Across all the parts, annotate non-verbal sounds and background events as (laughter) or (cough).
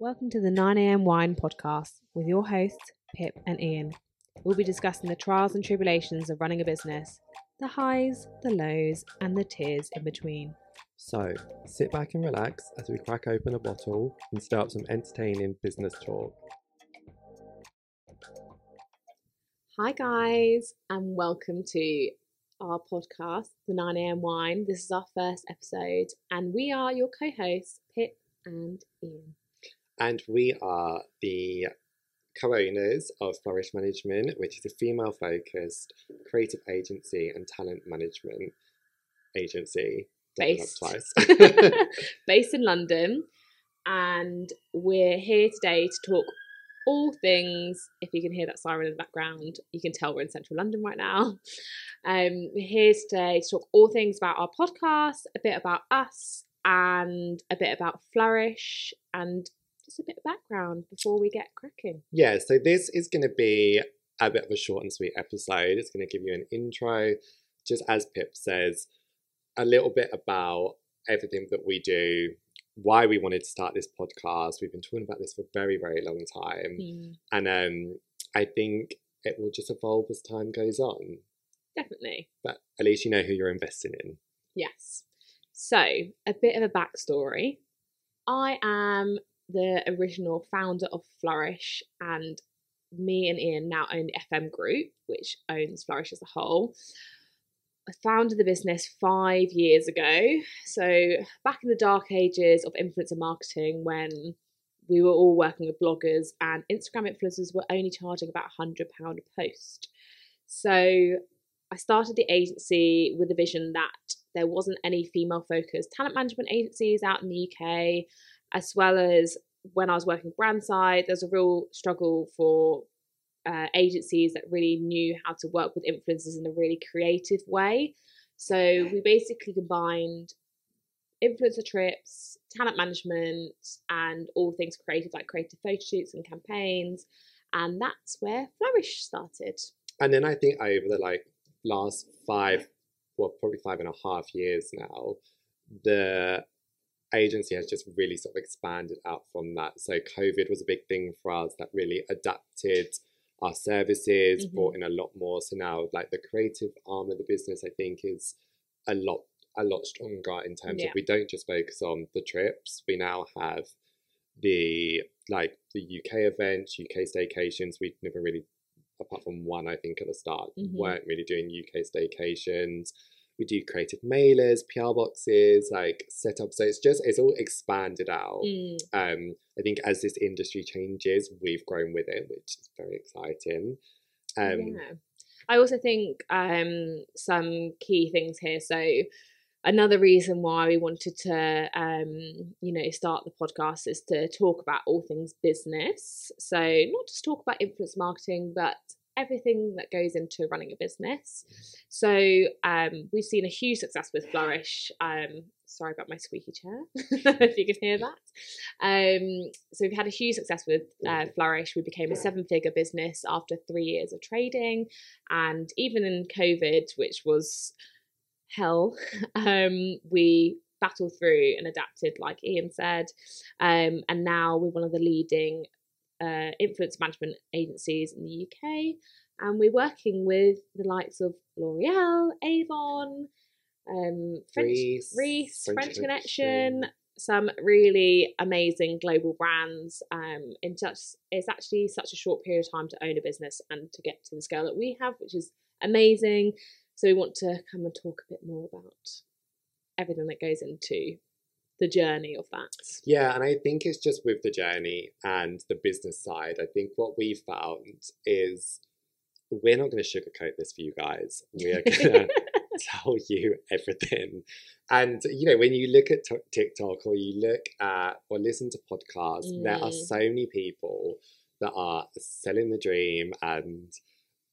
Welcome to the 9am Wine podcast with your hosts, Pip and Ian. We'll be discussing the trials and tribulations of running a business, the highs, the lows, and the tears in between. So, sit back and relax as we crack open a bottle and start some entertaining business talk. Hi, guys, and welcome to our podcast, The 9am Wine. This is our first episode, and we are your co hosts, Pip and Ian. And we are the co owners of Flourish Management, which is a female focused creative agency and talent management agency. Based. (laughs) (laughs) Based in London, and we're here today to talk all things. If you can hear that siren in the background, you can tell we're in central London right now. Um, we're here today to talk all things about our podcast, a bit about us, and a bit about Flourish, and just a bit of background before we get cracking. yeah, so this is going to be a bit of a short and sweet episode. It's going to give you an intro, just as Pip says, a little bit about everything that we do, why we wanted to start this podcast. We've been talking about this for a very, very long time. Hmm, And um, I think it will just evolve as time goes on. definitely. But at least you know who you're investing in. Yes. So, a bit of a backstory. I am the original founder of Flourish, and me and Ian now own the FM Group, which owns Flourish as a whole. I founded the business five years ago. So, back in the dark ages of influencer marketing, when we were all working with bloggers and Instagram influencers were only charging about £100 a post. So, I started the agency with a vision that there wasn't any female focused talent management agencies out in the UK, as well as when I was working brand side, there's a real struggle for uh, agencies that really knew how to work with influencers in a really creative way. So we basically combined influencer trips, talent management, and all things creative, like creative photo shoots and campaigns. And that's where Flourish started. And then I think over the like last five, well, probably five and a half years now, the agency has just really sort of expanded out from that. So COVID was a big thing for us that really adapted our services, Mhm. brought in a lot more. So now like the creative arm of the business I think is a lot a lot stronger in terms Yeah. of we don't just focus on the trips. We now have the like the UK events, UK staycations. We've never really apart from one I think at the start, Mhm. weren't really doing UK staycations. We do creative mailers, PR boxes, like setup. So it's just it's all expanded out. Mm, Um, I think as this industry changes, we've grown with it, which is very exciting. Um, yeah. I also think um, some key things here. So, another reason why we wanted to, um, you know, start the podcast is to talk about all things business. So, not just talk about influence marketing, but everything that goes into running a business. So, um, we've seen a huge success with Flourish. Um, sorry about my squeaky chair, (laughs) if you can hear that. Um, so we've had a huge success with uh, Flourish. We became a seven-figure business after three years of trading, and even in COVID, which was hell, (laughs) um, we battled through and adapted, like Ian said. Um, and now we're one of the leading uh, influence management agencies in the UK, and we're working with the likes of L'Oreal, Avon, um, French Reese, Reese, French, French Connection, Connection. some really amazing global brands. Um, in just it's actually such a short period of time to own a business and to get to the scale that we have, which is amazing. So we want to come and talk a bit more about everything that goes into the journey of that. Yeah, and I think it's just with the journey and the business side. I think what we found is we're not going to sugarcoat this for you guys. We are going (laughs) to tell you everything. And you know, when you look at t- TikTok or you look at or listen to podcasts, there are Mm. so many people that are selling the dream and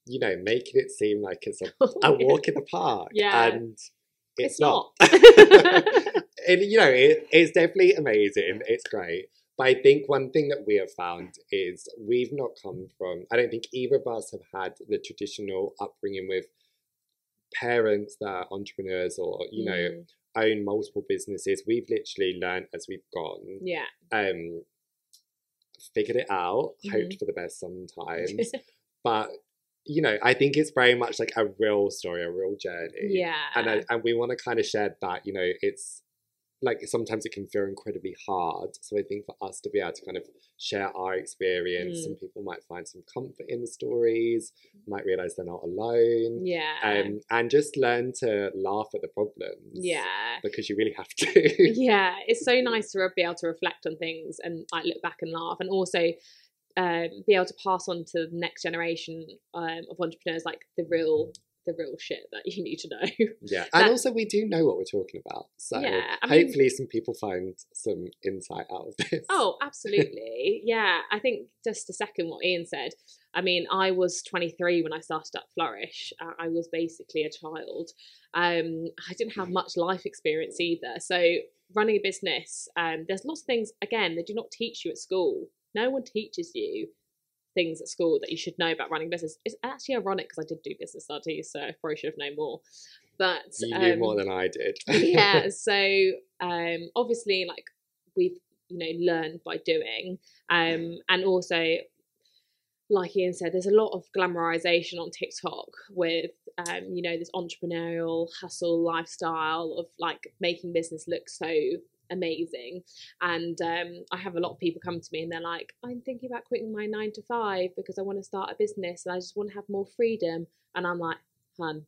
you know making it seem like it's a, (laughs) a walk in the park. Yeah. and it's, It's not. not. (laughs) and you know, it, it's definitely amazing. It's great. But I think one thing that we have found is we've not come from, I don't think either of us have had the traditional upbringing with parents that are entrepreneurs or, you know, Mm, own multiple businesses. We've literally learned as we've gone. yeah. Um, figured it out, hoped Mhm. for the best sometimes. (laughs) but, you know, I think it's very much like a real story, a real journey. yeah. And, I, and we want to kind of share that, you know, it's like sometimes it can feel incredibly hard. So I think for us to be able to kind of share our experience, Mm. some people might find some comfort in the stories, might realize they're not alone. yeah. Um, and just learn to laugh at the problems. yeah. Because you really have to. (laughs) yeah, it's so nice to be able to reflect on things and like look back and laugh, and also um, be able to pass on to the next generation um, of entrepreneurs like the real the real shit that you need to know. (laughs) Yeah, and That- also we do know what we're talking about, so Yeah, I mean- hopefully some people find some insight out of (laughs) this. oh, absolutely, yeah. I think just a second what Ian said. I mean, I was 23 when I started up Flourish. Uh, I was basically a child. Um, I didn't have much life experience either. So running a business, um, there's lots of things. Again, they do not teach you at school. No one teaches you things at school that you should know about running business. It's actually ironic because I did do business studies, so I probably should have known more. But you knew um, more than I did. (laughs) yeah (laughs) so um obviously like we've you know learned by doing um and also like Ian said, there's a lot of glamorization on TikTok with, um, you know, this entrepreneurial hustle lifestyle of like making business look so amazing. And um, I have a lot of people come to me and they're like, I'm thinking about quitting my nine to five because I want to start a business and I just want to have more freedom. And I'm like, hun,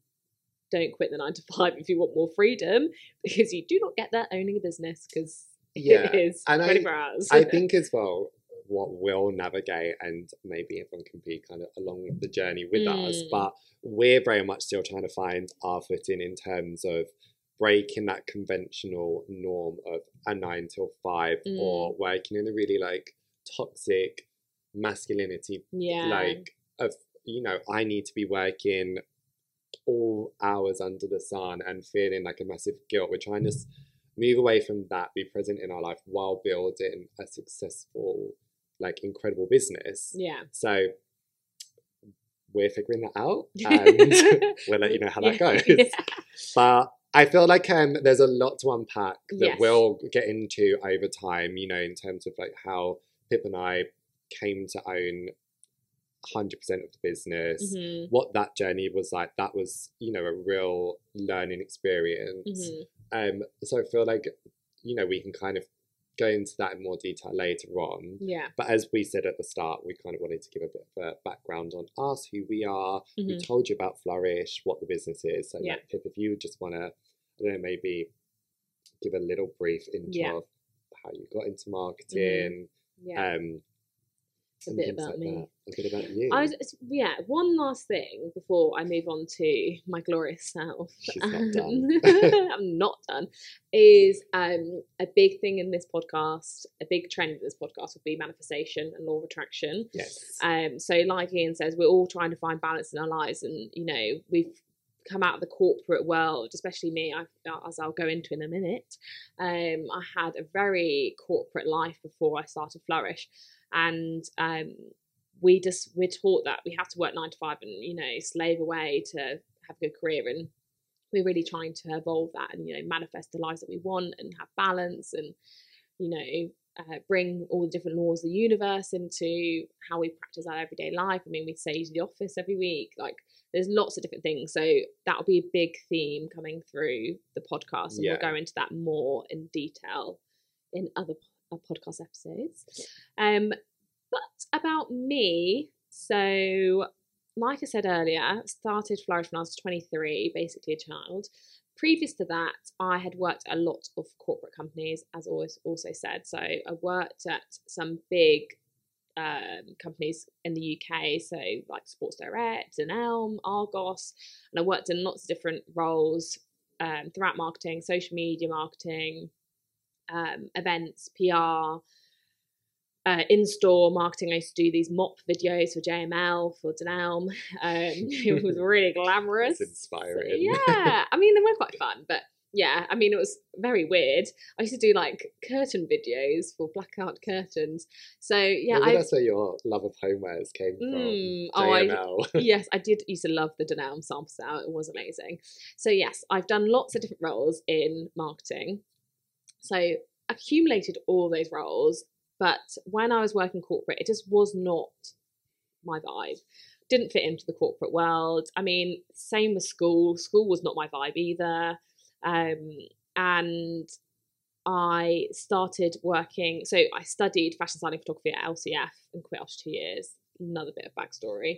don't quit the nine to five if you want more freedom (laughs) because you do not get that owning a business because Yeah, it is and I- hours. I (laughs) think as well, what we'll navigate, and maybe everyone can be kind of along the journey with us, Mm. but we're very much still trying to find our footing in terms of breaking that conventional norm of a nine till five Mm. or working in a really like toxic masculinity yeah. like of you know i need to be working all hours under the sun and feeling like a massive guilt we're trying to move away from that be present in our life while building a successful like incredible business yeah. so we're figuring that out (laughs) and we'll let you know how that Yeah. goes (laughs) but I feel like um, there's a lot to unpack that Yes. we'll get into over time, you know, in terms of like how Pip and I came to own 100% of the business, Mhm, what that journey was like. That was, you know, a real learning experience. mhm. Um, so I feel like, you know, we can kind of go into that in more detail later on. Yeah. But as we said at the start, we kind of wanted to give a bit of a background on us, who we are, we mhm. told you about Flourish, what the business is. So, Yeah. like, Pip, if you just want to, I don't know, maybe give a little brief intro Yeah. Mm-hmm. of how you got into marketing, Yeah. um, a bit about like me. that. A bit about you. I was, yeah, one last thing before I move on to my glorious self. She's (laughs) not done. Um, (laughs) I'm not done. Is um, a big thing in this podcast, a big trend in this podcast will be manifestation and law of attraction. yes. Um, so, like Ian says, we're all trying to find balance in our lives, and you know, we've come out of the corporate world, especially me, I, as I'll go into in a minute. Um, I had a very corporate life before I started Flourish, and um, we just we're taught that we have to work nine to five and you know slave away to have a good career, and we're really trying to evolve that and you know manifest the lives that we want and have balance and you know uh, bring all the different laws of the universe into how we practice our everyday life. I mean, we say to the office every week, like there's lots of different things. So that'll be a big theme coming through the podcast, and Yeah. we'll go into that more in detail in other uh, podcast episodes. Um, but about me, so like I said earlier, started Flourish when I was 23, basically a child. Previous to that, I had worked at a lot of corporate companies, as always also said. So I worked at some big um, companies in the UK, so like Sports Direct, and Elm, Argos, and I worked in lots of different roles um, throughout marketing, social media marketing, um, events, PR, uh, in-store marketing. I used to do these mop videos for JML for Dunelm. Um, (laughs) it was (laughs) really glamorous. It's inspiring. So, yeah, I mean they were quite fun, but yeah, I mean it was very weird. I used to do like curtain videos for blackout curtains. So yeah, I that's where your love of homewares came from. Mm, oh, I- JML. (laughs) yes, I did used to love the Dunelm sample set. It was amazing. So yes, I've done lots of different roles in marketing. So accumulated all those roles But when I was working corporate, it just was not my vibe. Didn't fit into the corporate world. I mean, same with school. School was not my vibe either. Um, and I started working. So I studied fashion styling photography at LCF and quit after two years. Another bit of backstory.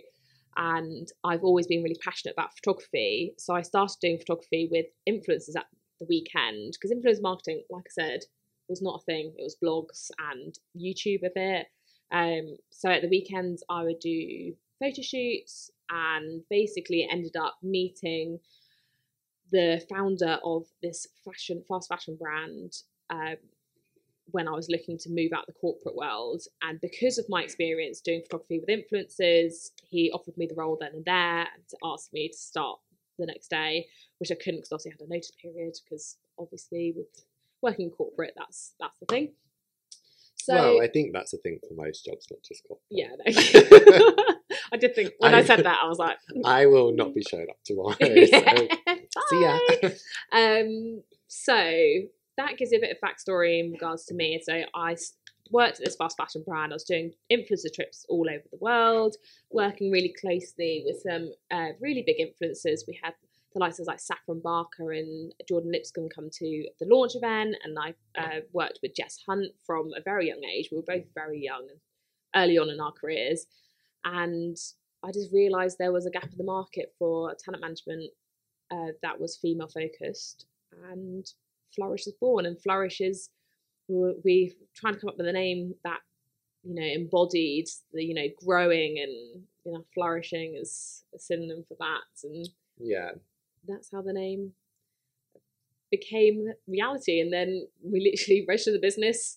And I've always been really passionate about photography. So I started doing photography with influencers at the weekend because influencer marketing, like I said, was not a thing. It was blogs and YouTube a bit. Um, so at the weekends, I would do photo shoots and basically ended up meeting the founder of this fashion fast fashion brand um, when I was looking to move out the corporate world. And because of my experience doing photography with influencers, he offered me the role then and there and asked me to start the next day, which I couldn't because obviously I had a notice period because obviously with working in corporate, that's that's the thing. So well, I think that's a thing for most jobs, not just corporate. Yeah, no. (laughs) I did think when I, I, said that, I was like, (laughs) I will not be showing up tomorrow. (laughs) yeah. So, see ya. um, so that gives you a bit of backstory in regards to me. So I worked at this fast fashion brand. I was doing influencer trips all over the world, working really closely with some uh, really big influencers. We had the likes of like Saffron Barker and Jordan Lipscombe come to the launch event, and I uh, worked with Jess Hunt from a very young age. We were both very young early on in our careers, and I just realised there was a gap in the market for talent management uh, that was female focused, and Flourish was born. And Flourish is we trying to come up with a name that you know embodied the you know growing and you know flourishing as a synonym for that and yeah that's how the name became reality. And then we literally (laughs) registered the business,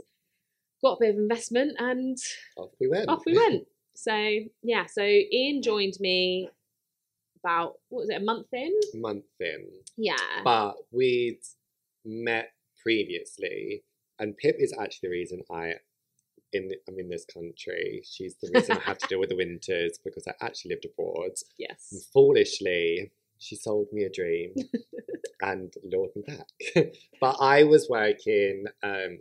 got a bit of investment, and off we went. Off we (laughs) went. so yeah, so Ian joined me about what was it, a month in? Month in. Yeah. But we'd met previously, and Pip is actually the reason I in I'm in this country. She's the reason I have to deal with the (laughs) winters because I actually lived abroad. Yes. And foolishly, she sold me a dream (laughs) and lured me back. (laughs) but I was working um,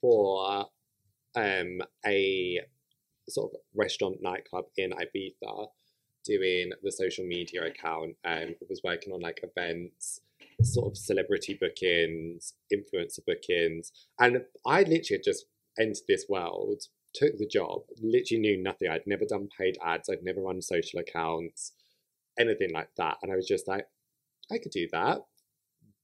for um, a sort of restaurant nightclub in Ibiza doing the social media account and was working on like events sort of celebrity bookings influencer bookings and i literally just entered this world took the job literally knew nothing i'd never done paid ads i'd never run social accounts anything like that. And I was just like, I could do that.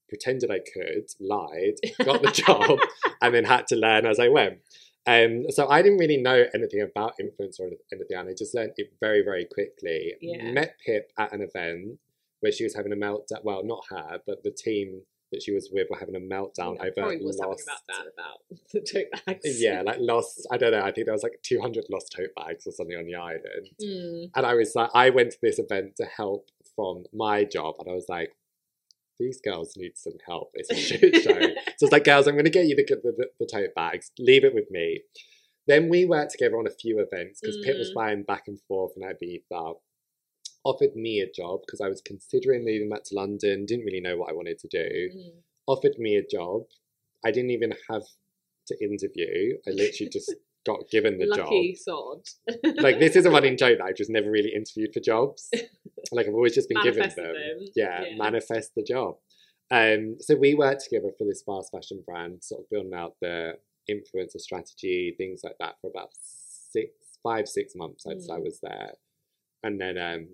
Pretended I could, lied, got the job, (laughs) and then had to learn as I went. Um, so I didn't really know anything about influence or anything, and I just learned it very, very quickly. Yeah. Met Pip at an event where she was having a meltdown. Well, not her, but the team that she was with were having a meltdown over was lost. about that (laughs) about the tote bags. Yeah, like lost. I don't know. I think there was like two hundred lost tote bags or something on the island. Mm. And I was like, I went to this event to help from my job, and I was like, these girls need some help. It's a (laughs) shit show. so it's like, girls, I'm going to get you the, the, the tote bags. Leave it with me. Then we worked together on a few events because mm. Pip was flying back and forth and I'd be Ibiza offered me a job because I was considering moving back to London, didn't really know what I wanted to do. Mm. Offered me a job. I didn't even have to interview. I literally (laughs) just got given the Lucky job. sod. like this is a running joke that I've just never really interviewed for jobs. (laughs) Like I've always just been given them. them. Yeah, yeah, manifest the job. Um, so we worked together for this fast fashion brand, sort of building out the influencer strategy, things like that for about six, five, six months. I'd mm. I was there, and then um,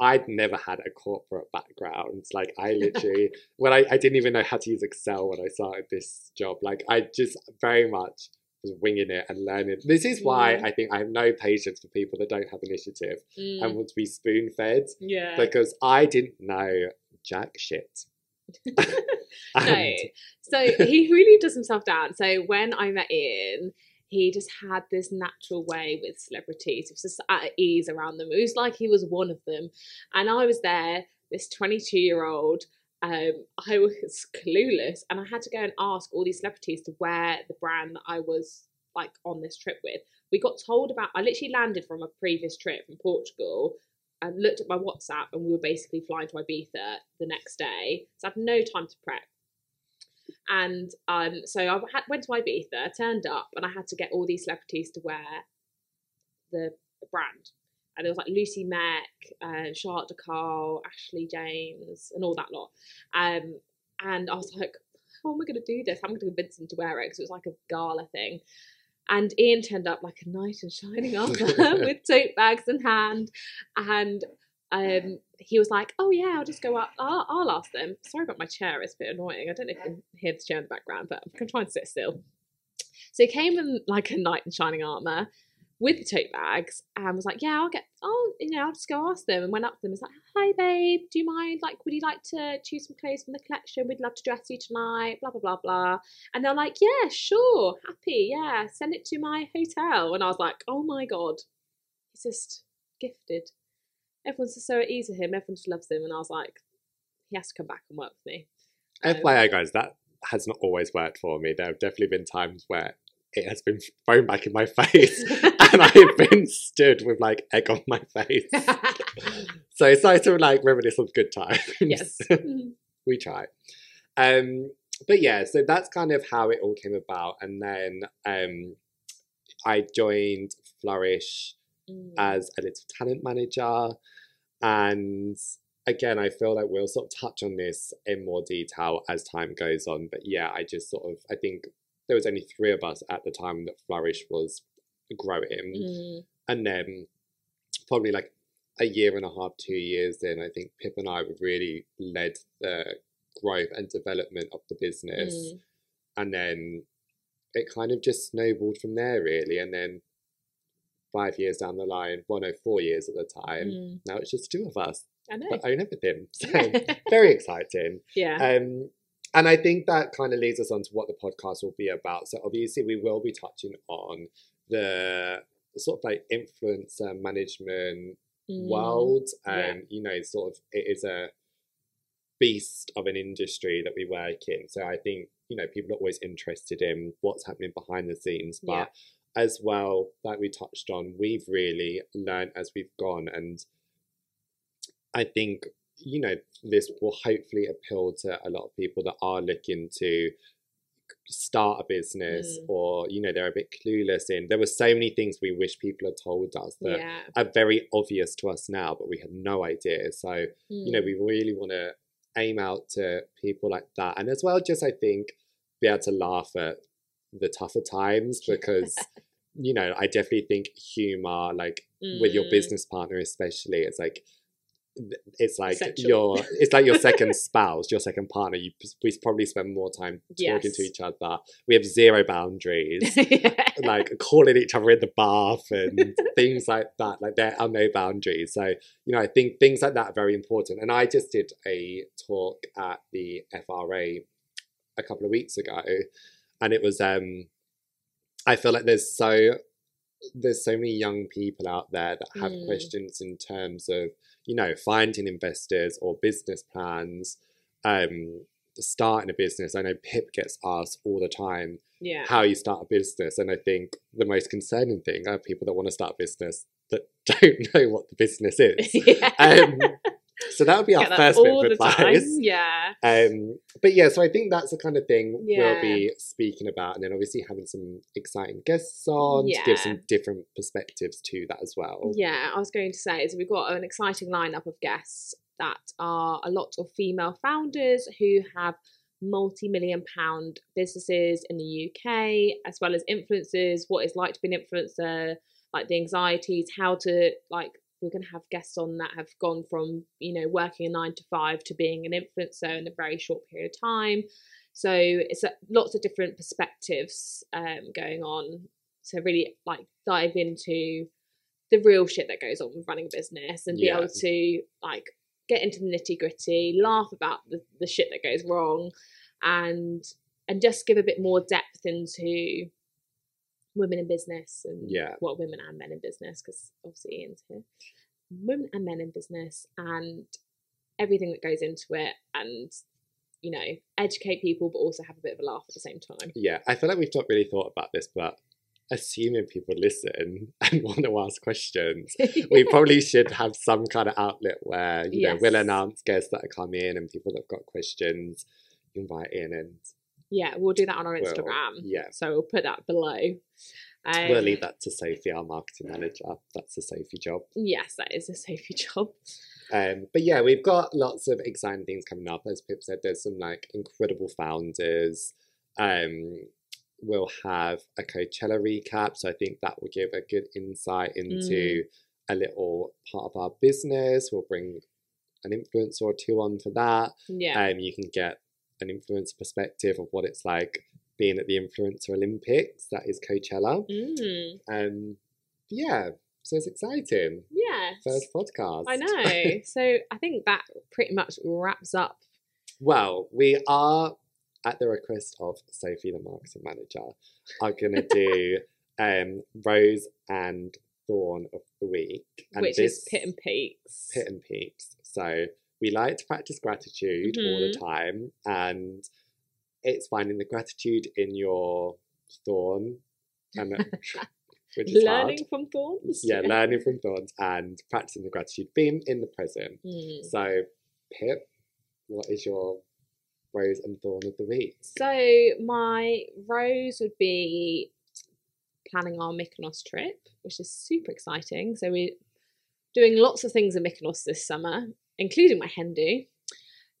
I'd never had a corporate background. Like I (laughs) literally, when I, I didn't even know how to use Excel when I started this job. Like I just very much was winging it and learning. This is why mm. I think I have no patience for people that don't have initiative mm. and want to be spoon fed. Yeah. Because I didn't know jack shit. (laughs) (laughs) no. So he really does himself down. So when I met Ian, he just had this natural way with celebrities. He was just at ease around them. It was like he was one of them. And I was there, this 22 year old. Um, I was (laughs) clueless and I had to go and ask all these celebrities to wear the brand that I was like on this trip with. We got told about, I literally landed from a previous trip from Portugal and looked at my WhatsApp and we were basically flying to Ibiza the next day. So I had no time to prep. And um, so I had, went to Ibiza, turned up, and I had to get all these celebrities to wear the brand. And there was like Lucy Mack, uh, Charlotte DeCarle, Ashley James, and all that lot. Um, and I was like, how am I going to do this? How am I going to convince them to wear it? Because it was like a gala thing. And Ian turned up like a knight in shining armor (laughs) with tote bags in hand. And um, he was like, "Oh yeah, I'll just go up. I'll, I'll, ask them." Sorry about my chair; it's a bit annoying. I don't know if you can hear the chair in the background, but I'm to try and sit still. So he came in like a knight in shining armor with the tote bags and was like, "Yeah, I'll get. Oh, you know, I'll just go ask them." And went up to them. and Was like, "Hi, babe. Do you mind? Like, would you like to choose some clothes from the collection? We'd love to dress you tonight. Blah blah blah blah." And they're like, "Yeah, sure, happy. Yeah, send it to my hotel." And I was like, "Oh my god, he's just gifted." Everyone's just so at ease with him. Everyone just loves him, and I was like, he has to come back and work with me. Um, FYI, guys, that has not always worked for me. There have definitely been times where it has been thrown back in my (laughs) face, (laughs) and I have been stood with like egg on my face. (laughs) so it's nice to like reminisce of good times. Yes, we try. Um, but yeah, so that's kind of how it all came about, and then um, I joined Flourish mm. as a little talent manager. And again, I feel like we'll sort of touch on this in more detail as time goes on. But yeah, I just sort of, I think there was only three of us at the time that Flourish was growing. Mm. And then probably like a year and a half, two years in, I think Pip and I would really led the growth and development of the business. Mm. And then it kind of just snowballed from there, really. And then five years down the line, well, no, four years at the time. Mm. Now it's just two of us I know. that own everything. (laughs) So (laughs) very exciting. Yeah. Um, and I think that kind of leads us on to what the podcast will be about. So obviously, we will be touching on the sort of like influencer management Mm. world, and Yeah. you know, sort of it is a beast of an industry that we work in. So I think you know people are always interested in what's happening behind the scenes, but Yeah. As well, like we touched on, we've really learned as we've gone, and I think you know this will hopefully appeal to a lot of people that are looking to start a business Mm. or you know they're a bit clueless in there were so many things we wish people had told us that yeah. are very obvious to us now but we had no idea so you know Mm. we really want to aim out to people like that and as well just i think be able to laugh at the tougher times because you know i definitely think humor like with your Mm. business partner especially it's like it's like Essential. your it's like your second (laughs) spouse your second partner you we probably spend more time talking to each other we have zero boundaries (laughs) yeah. like calling each other in the bath and (laughs) things like that. Like there are no boundaries. So, you know, I think things like that are very important. And I just did a talk at the FRA a couple of weeks ago, and it was um I feel like there's so there's so many young people out there that have Mm. questions in terms of, you know, finding investors or business plans, um, starting a business. I know Pip gets asked all the time, yeah. how you start a business. And I think the most concerning thing are people that want to start a business that (laughs) don't know what the business is. (laughs) yeah. Um, so that would be our first bit of the time. advice. (laughs) Yeah. Um, but yeah, so I think that's the kind of thing Yeah. we'll be speaking about, and then obviously having some exciting guests on to give some different perspectives to that as well. Yeah, I was going to say is we've got an exciting lineup of guests that are a lot of female founders who have multi-million pound businesses in the UK, as well as influencers, what it's like to be an influencer, like the anxieties, how to like we're going to have guests on that have gone from you know working a nine to five to being an influencer in a very short period of time. So it's a, lots of different perspectives um, going on to really like dive into the real shit that goes on with running a business and be Yeah. able to like get into the nitty gritty, laugh about the, the shit that goes wrong, and and just give a bit more depth into women in business and Yeah. what women and men in business because obviously Ian's here, women and men in business and everything that goes into it and you know educate people but also have a bit of a laugh at the same time. Yeah, I feel like we've not really thought about this, but assuming people listen (laughs) and want to ask questions, we (laughs) probably should have some kind of outlet where you know we'll announce guests that are coming in and people that've got questions invite in and Yeah, we'll do that on our We'll- Instagram. yeah. So we'll put that below. Um, we'll leave that to Sophie, our marketing manager. That's a Sophie job. Yes, that is a Sophie job. Um, but yeah, we've got lots of exciting things coming up. As Pip said, there's some like incredible founders. Um, we'll have a Coachella recap, so I think that will give a good insight into a little part of our business. We'll bring an influencer or two on for that. Yeah. Um, you can get an influencer perspective of what it's like being at the Influencer Olympics. That is Coachella. Mm, Um, yeah, so it's exciting. Yeah. First podcast. I know. (laughs) so I think that pretty much wraps up. Well, we are at the request of Sophie, the marketing manager, are gonna (laughs) do um Rose and Thorn of the week, and which this is Pit and Peaks. Pit and Peaks. So we like to practice gratitude all the time, and it's finding the gratitude in your thorn, and (laughs) which is hard. Learning from thorns. Yeah, learning from thorns and practicing the gratitude, being in the present. Mm. So, Pip, what is your rose and thorn of the week? So my rose would be planning our Mykonos trip, which is super exciting. So we're doing lots of things in Mykonos this summer, including my hen do.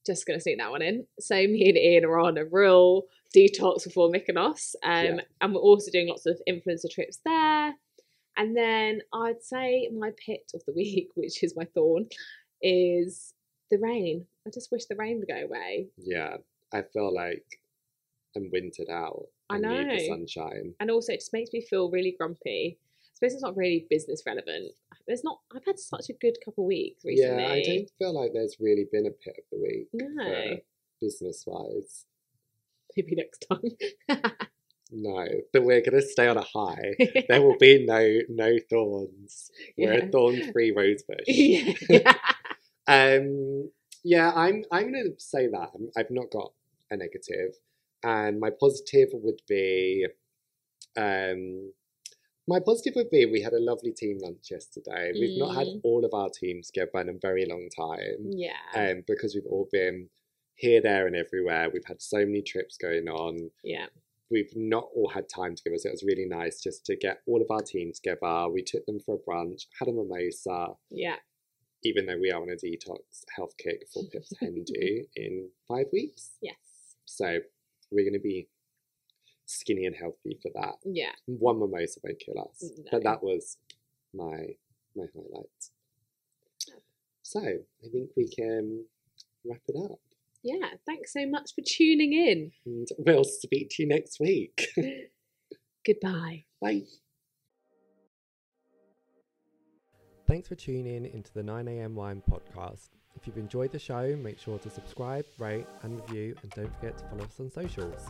Just gonna sneak that one in. So me and Ian are on a real detox before Mykonos, um, Yeah. and we're also doing lots of influencer trips there. And then I'd say my pit of the (laughs) week, which is my thorn, is the rain. I just wish the rain would go away. Yeah, I feel like I'm wintered out. I need the sunshine. and also it just makes me feel really grumpy. I suppose it's not really business relevant. There's not. I've had such a good couple weeks recently. Yeah, I don't feel like there's really been a pit of the week No, business wise. maybe next time. (laughs) No, but we're gonna stay on a high. (laughs) There will be no no thorns. We're Yeah. a thorn free rose bush. (laughs) yeah, yeah. Um, yeah, I'm. I'm going to say that I've not got a negative, and my positive would be, um, my positive would be we had a lovely team lunch yesterday. We've not had Mm. all of our teams together in a very long time, yeah. um, because we've all been here, there, and everywhere. We've had so many trips going on. yeah. We've not all had time together, so it was really nice just to get all of our teams together. We took them for a brunch, had a mimosa, Yeah. even though we are on a detox health kick for Pip's hen do (laughs) in five weeks. Yes. So we're going to be skinny and healthy for that. Yeah. One mimosa won't kill us. But that was my my highlight. So I think we can wrap it up. Yeah. Thanks so much for tuning in. And we'll speak to you next week. (laughs) Goodbye. Bye. Thanks for tuning in into the 9am Wine podcast. If you've enjoyed the show, make sure to subscribe, rate, and review, and don't forget to follow us on socials.